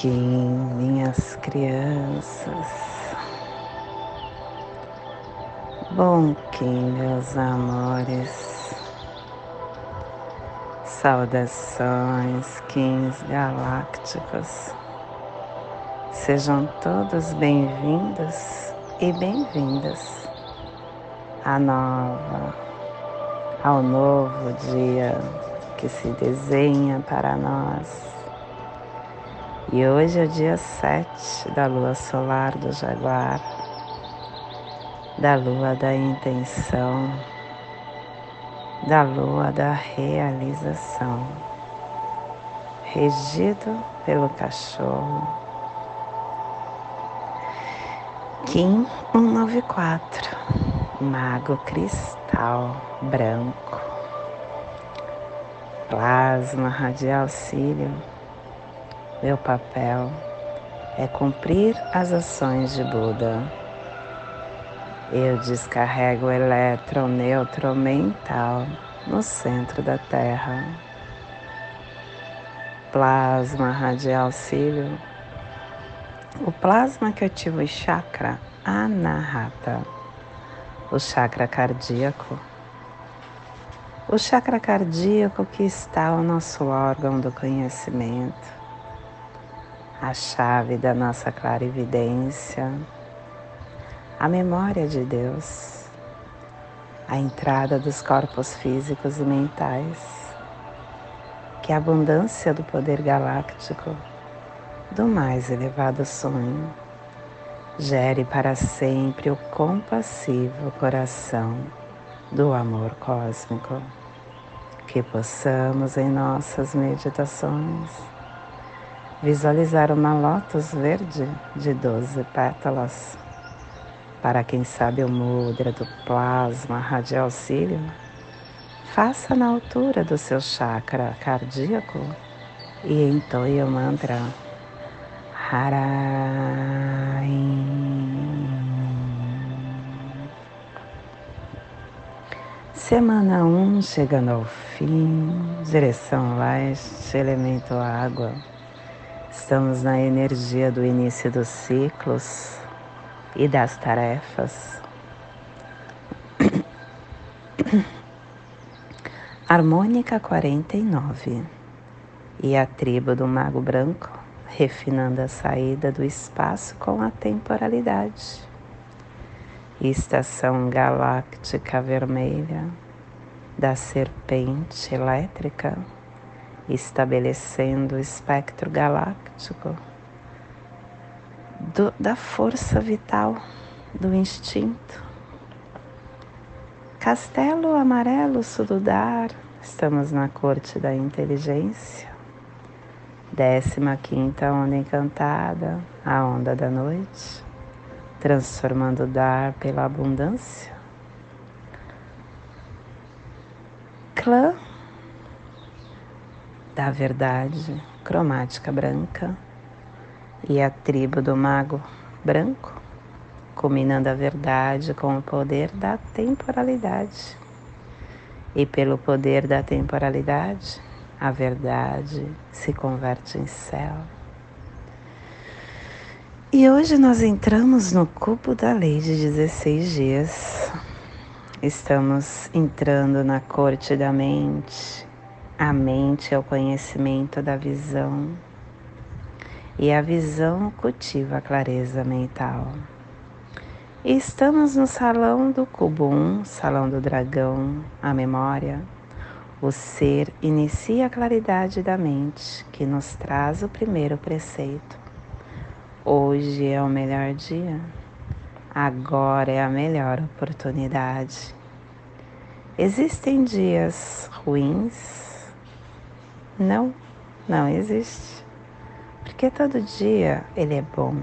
Kim, minhas crianças. Bom, Kim, meus amores. Saudações, Kings galácticos. Sejam todos bem-vindos e bem-vindas à nova, ao novo dia que se desenha para nós e hoje é o dia 7 da lua solar do Jaguar, da lua da intenção, da lua da realização, regido pelo cachorro. Kim 194, Mago Cristal Branco, Plasma Radial Cílio meu papel é cumprir as ações de Buda. Eu descarrego o elétron neutro mental no centro da Terra. Plasma radial cílio. O plasma que ativa o chakra anahata, o chakra cardíaco. O chakra cardíaco que está o nosso órgão do conhecimento a chave da nossa clarividência, a memória de Deus, a entrada dos corpos físicos e mentais, que a abundância do poder galáctico do mais elevado sonho gere para sempre o compassivo coração do amor cósmico, que possamos em nossas meditações visualizar uma lótus verde de 12 pétalas. Para quem sabe o mudra do plasma radial cílio, faça na altura do seu chakra cardíaco e entoie o mantra Harai. Semana 1 um, chegando ao fim, direção leste, elemento água. Estamos na energia do início dos ciclos e das tarefas. Harmônica 49 e a tribo do Mago Branco refinando a saída do espaço com a temporalidade. Estação galáctica vermelha da serpente elétrica estabelecendo o espectro galáctico do, da força vital, do instinto. Castelo Amarelo Sududar, estamos na corte da inteligência. Décima quinta onda encantada, a onda da noite, transformando o dar pela abundância. Clã da verdade cromática branca e a tribo do mago branco, combinando a verdade com o poder da temporalidade. E pelo poder da temporalidade, a verdade se converte em céu. E hoje nós entramos no cubo da lei de 16 dias. Estamos entrando na corte da mente, a mente é o conhecimento da visão e a visão cultiva a clareza mental. Estamos no salão do cubo 1, salão do dragão, a memória. O ser inicia a claridade da mente, que nos traz o primeiro preceito. Hoje é o melhor dia. Agora é a melhor oportunidade. Existem dias ruins, não, não existe. Porque todo dia ele é bom,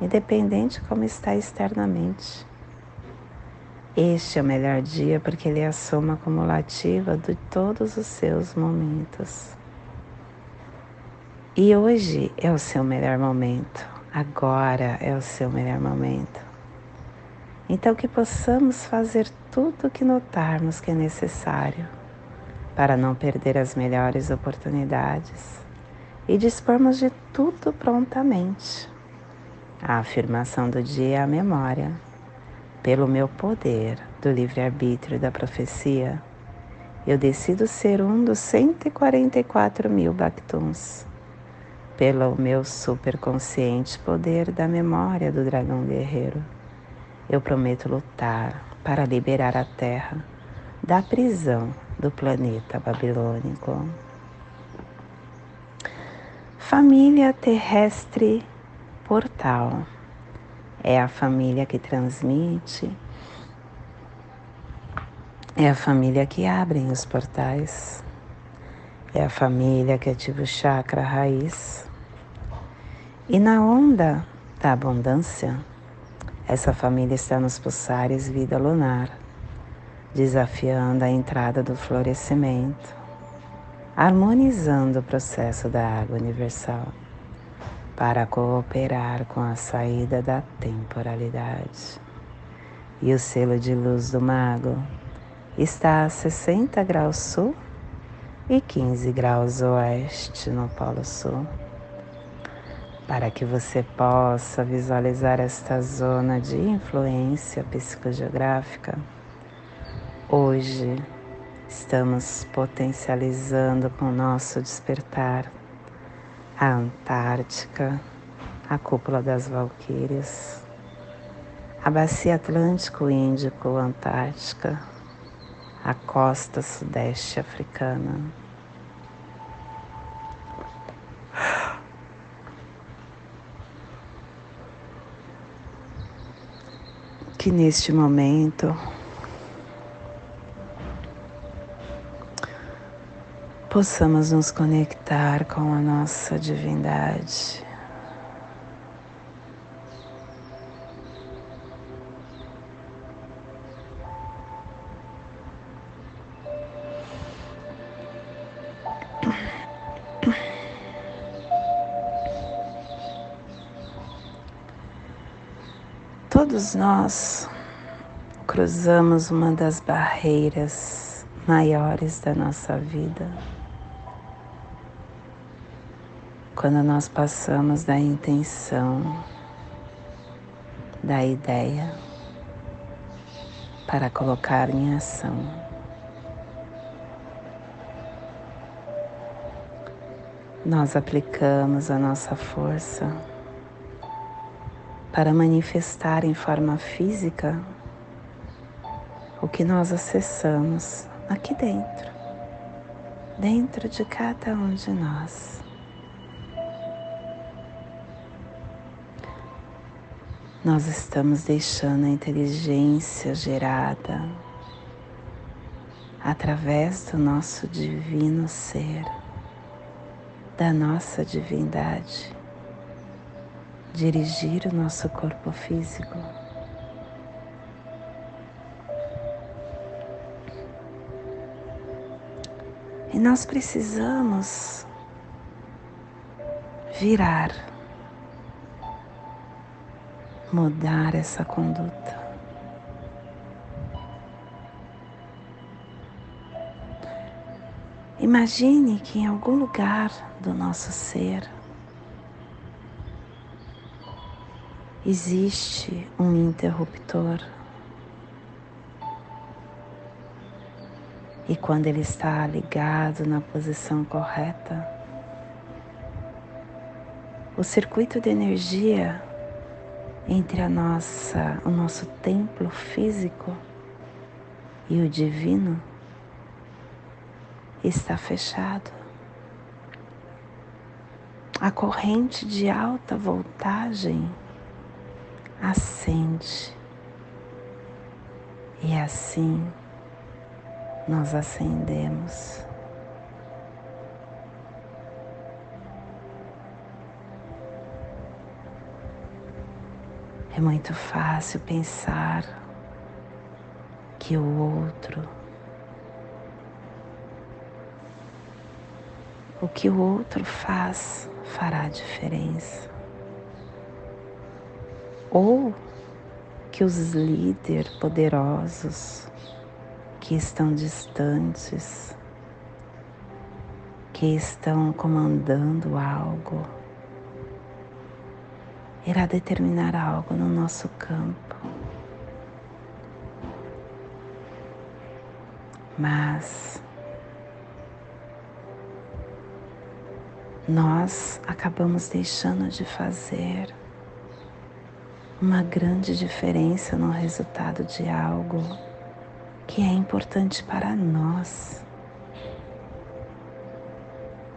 independente como está externamente. Este é o melhor dia porque ele é a soma acumulativa de todos os seus momentos. E hoje é o seu melhor momento, agora é o seu melhor momento. Então, que possamos fazer tudo o que notarmos que é necessário para não perder as melhores oportunidades e dispormos de tudo prontamente. A afirmação do dia é a memória. Pelo meu poder do livre-arbítrio da profecia, eu decido ser um dos 144 mil Bactuns. Pelo meu superconsciente poder da memória do dragão guerreiro, eu prometo lutar para liberar a Terra da prisão do planeta babilônico. Família terrestre portal é a família que transmite, é a família que abre os portais, é a família que ativa o chakra raiz. E na onda da abundância, essa família está nos pulsares vida lunar, desafiando a entrada do florescimento, harmonizando o processo da água universal para cooperar com a saída da temporalidade. E o selo de luz do mago está a 60 graus sul e 15 graus oeste no Polo Sul. Para que você possa visualizar esta zona de influência psicogeográfica, hoje estamos potencializando com o nosso despertar a Antártica, a cúpula das Valquírias, a bacia Atlântico-Índico-Antártica, a costa sudeste africana. Que neste momento possamos nos conectar com a nossa divindade. Todos nós cruzamos uma das barreiras maiores da nossa vida. Quando nós passamos da intenção, da ideia, para colocar em ação. Nós aplicamos a nossa força para manifestar em forma física o que nós acessamos aqui dentro, dentro de cada um de nós. Nós estamos deixando a inteligência gerada através do nosso divino ser, da nossa divindade, dirigir o nosso corpo físico. E nós precisamos virar mudar essa conduta. Imagine que em algum lugar do nosso ser existe um interruptor. E quando ele está ligado na posição correta, o circuito de energia entre a nossa, o nosso templo físico e o divino está fechado. A corrente de alta voltagem acende e assim nós acendemos. É muito fácil pensar que o outro, o que o outro faz, fará diferença. Ou que os líderes poderosos que estão distantes, que estão comandando algo, irá determinar algo no nosso campo. Mas nós acabamos deixando de fazer uma grande diferença no resultado de algo que é importante para nós.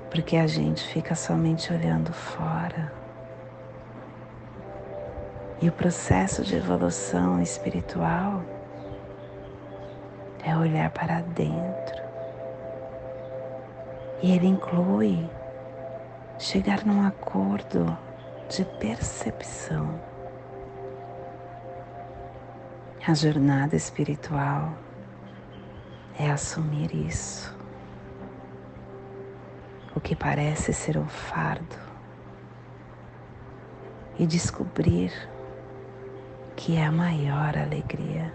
Porque a gente fica somente olhando fora. E o processo de evolução espiritual é olhar para dentro. E ele inclui chegar num acordo de percepção a jornada espiritual é assumir isso. O que parece ser um fardo e descobrir que é a maior alegria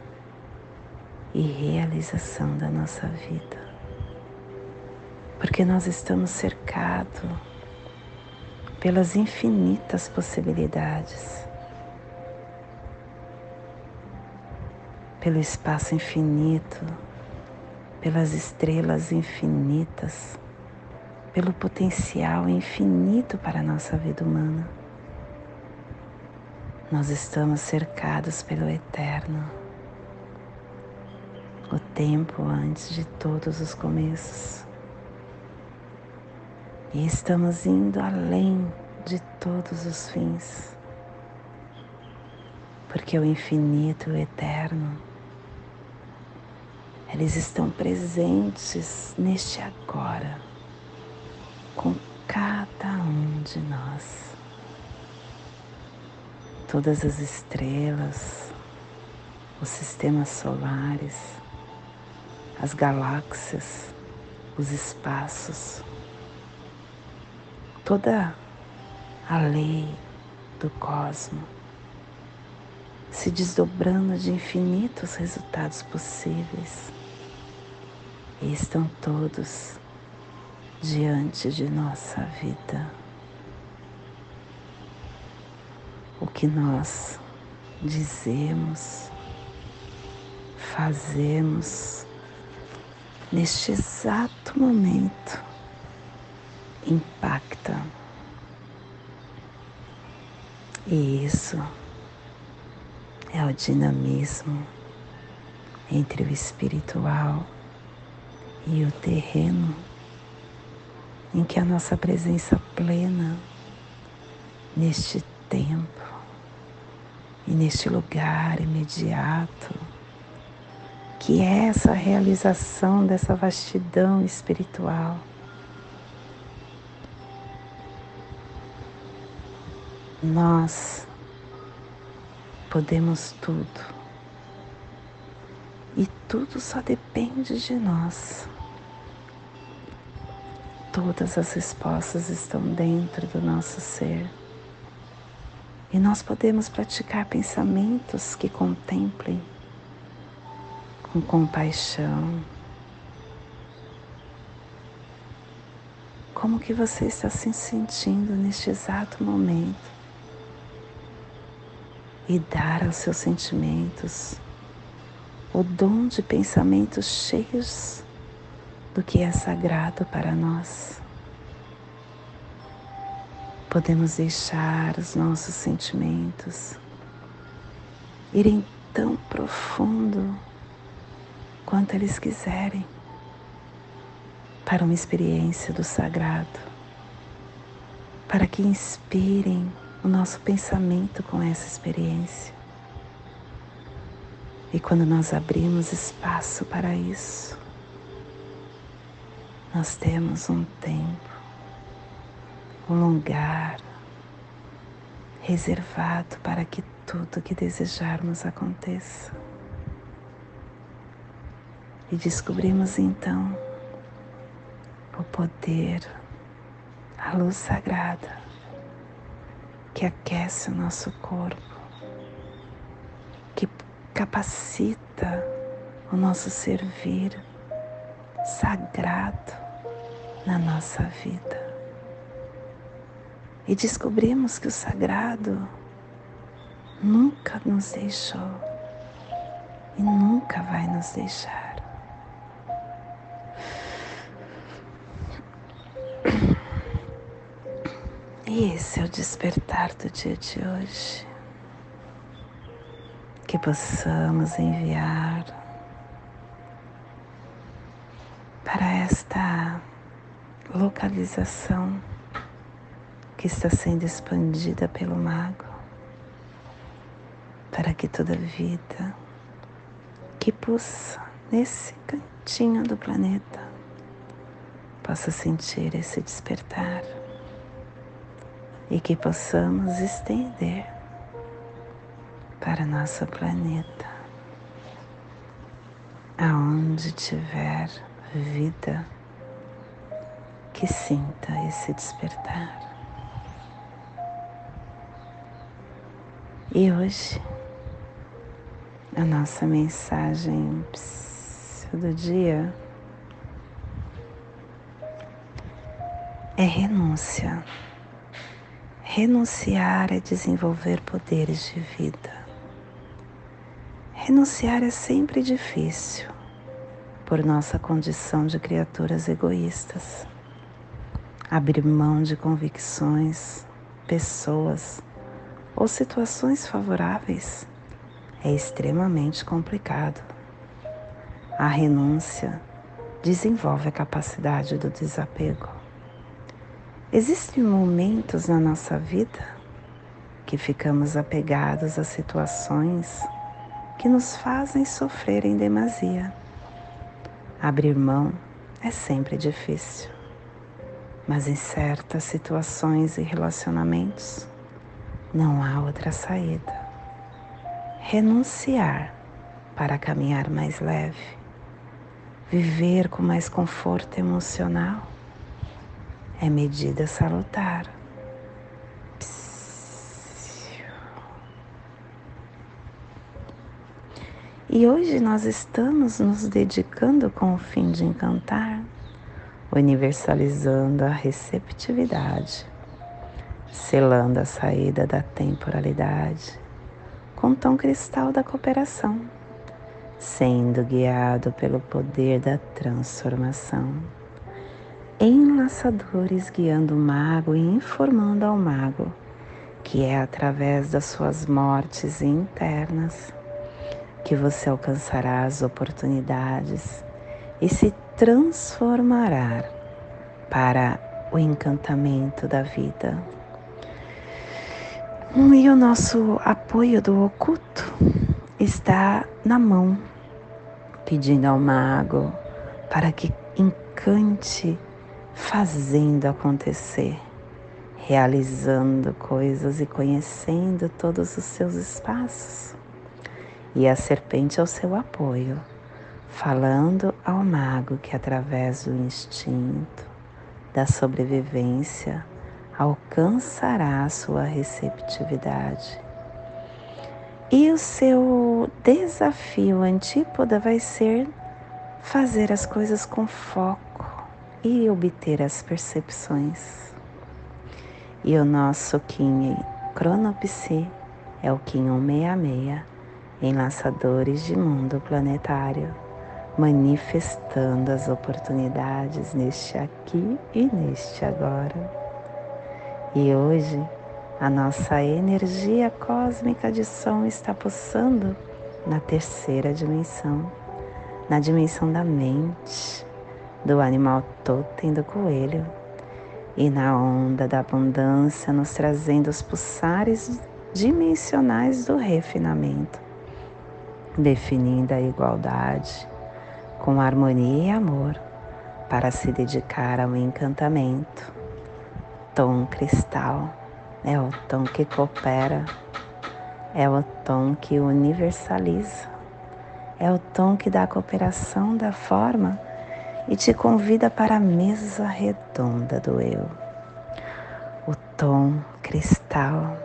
e realização da nossa vida. Porque nós estamos cercados pelas infinitas possibilidades pelo espaço infinito, pelas estrelas infinitas, pelo potencial infinito para a nossa vida humana. Nós estamos cercados pelo eterno, o tempo antes de todos os começos. E estamos indo além de todos os fins, porque o infinito, o eterno, eles estão presentes neste agora, com cada um de nós. Todas as estrelas, os sistemas solares, as galáxias, os espaços, toda a lei do cosmos se desdobrando de infinitos resultados possíveis e estão todos diante de nossa vida. O que nós dizemos, fazemos neste exato momento impacta. E isso é o dinamismo entre o espiritual e o terreno em que a nossa presença plena neste tempo e neste lugar imediato, que é essa realização dessa vastidão espiritual. Nós podemos tudo e tudo só depende de nós. Todas as respostas estão dentro do nosso ser. E nós podemos praticar pensamentos que contemplem com compaixão. Como que você está se sentindo neste exato momento? E dar aos seus sentimentos o dom de pensamentos cheios do que é sagrado para nós. Podemos deixar os nossos sentimentos irem tão profundo quanto eles quiserem para uma experiência do sagrado, para que inspirem o nosso pensamento com essa experiência. E quando nós abrimos espaço para isso, nós temos um tempo, um lugar reservado para que tudo que desejarmos aconteça. E descobrimos então o poder, a luz sagrada que aquece o nosso corpo, que capacita o nosso servir sagrado na nossa vida. E descobrimos que o sagrado nunca nos deixou e nunca vai nos deixar. E esse é o despertar do dia de hoje. Que possamos enviar para esta localização que está sendo expandida pelo mago, para que toda vida que pulsa nesse cantinho do planeta possa sentir esse despertar e que possamos estender para nosso planeta, aonde tiver vida, que sinta esse despertar. E hoje, a nossa mensagem do dia é renúncia. Renunciar é desenvolver poderes de vida. Renunciar é sempre difícil, por nossa condição de criaturas egoístas. Abrir mão de convicções, pessoas ou situações favoráveis é extremamente complicado. A renúncia desenvolve a capacidade do desapego. Existem momentos na nossa vida que ficamos apegados a situações que nos fazem sofrer em demasia. Abrir mão é sempre difícil, mas em certas situações e relacionamentos não há outra saída. Renunciar para caminhar mais leve, viver com mais conforto emocional é medida salutar. E hoje nós estamos nos dedicando com o fim de encantar, universalizando a receptividade, selando a saída da temporalidade com tom cristal da cooperação, sendo guiado pelo poder da transformação enlaçadores guiando o mago e informando ao mago que é através das suas mortes internas que você alcançará as oportunidades e se transformará para o encantamento da vida. E o nosso apoio do oculto está na mão, pedindo ao mago para que encante fazendo acontecer, realizando coisas e conhecendo todos os seus espaços. E a serpente ao seu apoio, falando ao mago que através do instinto, da sobrevivência, alcançará a sua receptividade. E o seu desafio antípoda vai ser fazer as coisas com foco e obter as percepções. E o nosso Kim Cronopsi é o Kim 166, enlaçadores de mundo planetário, manifestando as oportunidades neste aqui e neste agora. E hoje, a nossa energia cósmica de som está pulsando na terceira dimensão, na dimensão da mente, do animal totem do coelho e na onda da abundância nos trazendo os pulsares dimensionais do refinamento, definindo a igualdade com harmonia e amor para se dedicar ao encantamento. Tom cristal é o tom que coopera, é o tom que universaliza, é o tom que dá a cooperação da forma e te convida para a mesa redonda do eu. O tom cristal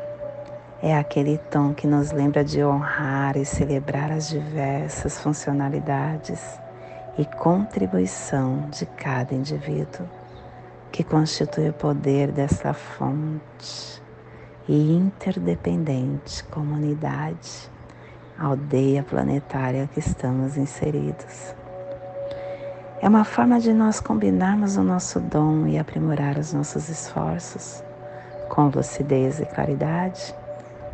é aquele tom que nos lembra de honrar e celebrar as diversas funcionalidades e contribuição de cada indivíduo, que constitui o poder dessa fonte e interdependente comunidade, aldeia planetária que estamos inseridos. É uma forma de nós combinarmos o nosso dom e aprimorar os nossos esforços com lucidez e claridade.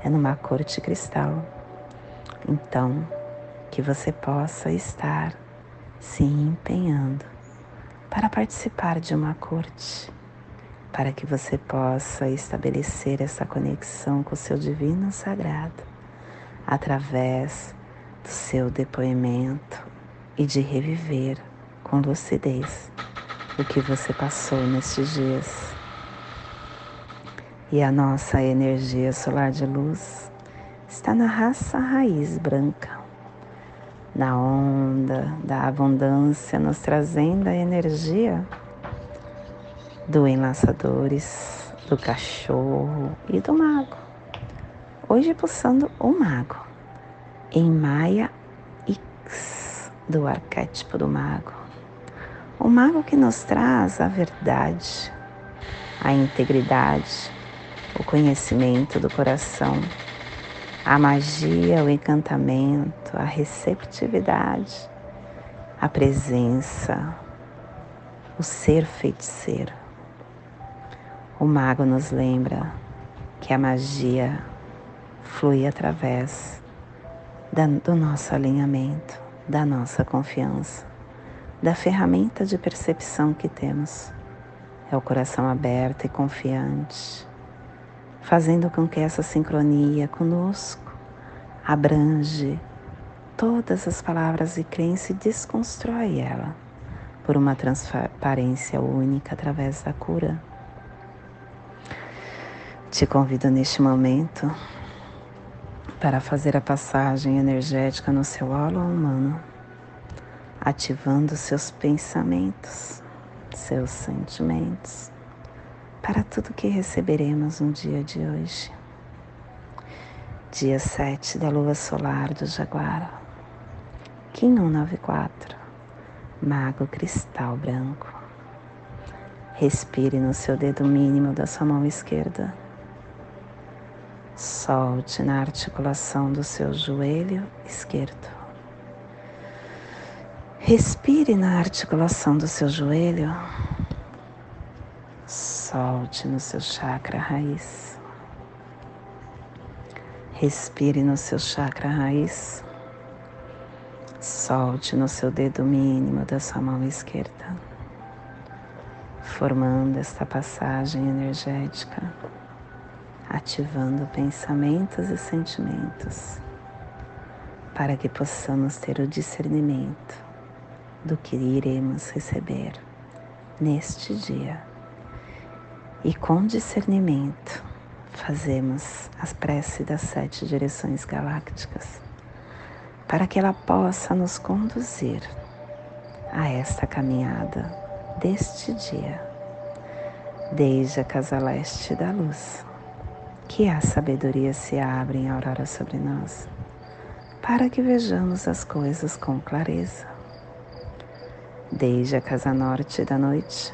É numa corte cristal. Então, que você possa estar se empenhando para participar de uma corte, para que você possa estabelecer essa conexão com o seu divino sagrado através do seu depoimento e de reviver com lucidez o que você passou nestes dias. E a nossa energia solar de luz está na raça raiz branca, na onda da abundância, nos trazendo a energia do enlaçadores, do cachorro e do mago. Hoje pulsando o mago em Maia X do arquétipo do mago. O mago que nos traz a verdade, a integridade, o conhecimento do coração, a magia, o encantamento, a receptividade, a presença, o ser feiticeiro. O mago nos lembra que a magia flui através do nosso alinhamento, da nossa confiança da ferramenta de percepção que temos. É o coração aberto e confiante, fazendo com que essa sincronia conosco abrange todas as palavras e crença e desconstrói ela por uma transparência única através da cura. Te convido neste momento para fazer a passagem energética no seu holo humano ativando seus pensamentos, seus sentimentos, para tudo que receberemos no dia de hoje. Dia 7 da lua solar do Jaguar, Kim 194, Mago Cristal Branco. Respire no seu dedo mínimo da sua mão esquerda. Solte na articulação do seu joelho esquerdo. Respire na articulação do seu joelho. Solte no seu chakra raiz. Respire no seu chakra raiz. Solte no seu dedo mínimo da sua mão esquerda, formando esta passagem energética, ativando pensamentos e sentimentos, para que possamos ter o discernimento do que iremos receber neste dia. E com discernimento fazemos as preces das sete direções galácticas para que ela possa nos conduzir a esta caminhada deste dia, desde a casa leste da luz, que a sabedoria se abre em aurora sobre nós, para que vejamos as coisas com clareza. Desde a casa norte da noite,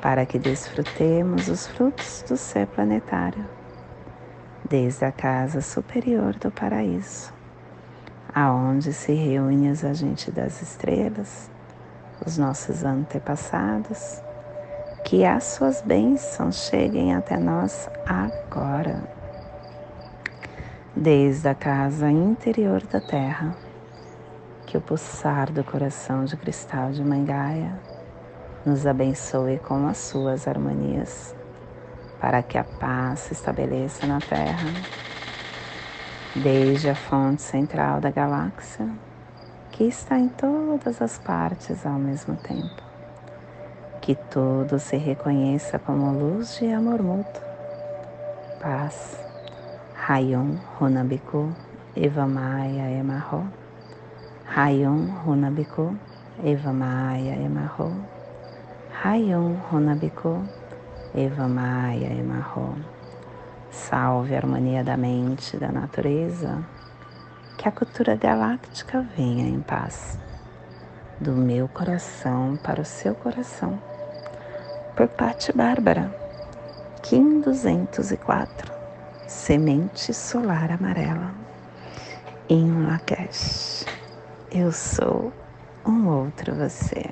para que desfrutemos os frutos do ser planetário, desde a casa superior do paraíso, aonde se reúnem os agentes das estrelas, os nossos antepassados, que as suas bênçãos cheguem até nós agora, desde a casa interior da Terra, que o pulsar do coração de cristal de Mangaia nos abençoe com as suas harmonias, para que a paz se estabeleça na Terra, desde a fonte central da galáxia, que está em todas as partes ao mesmo tempo. Que tudo se reconheça como luz de amor mútuo, paz. Rayon Runabiku Eva Maia Emarro. Rayon Runabiku Eva Maia Emarro. Rayon Runabiku Eva Maia Emarro. Salve a harmonia da mente da natureza. Que a cultura galáctica venha em paz. Do meu coração para o seu coração. Por Patti Bárbara. Kim 204. Semente solar amarela. Em Lakesh. Eu sou um outro você.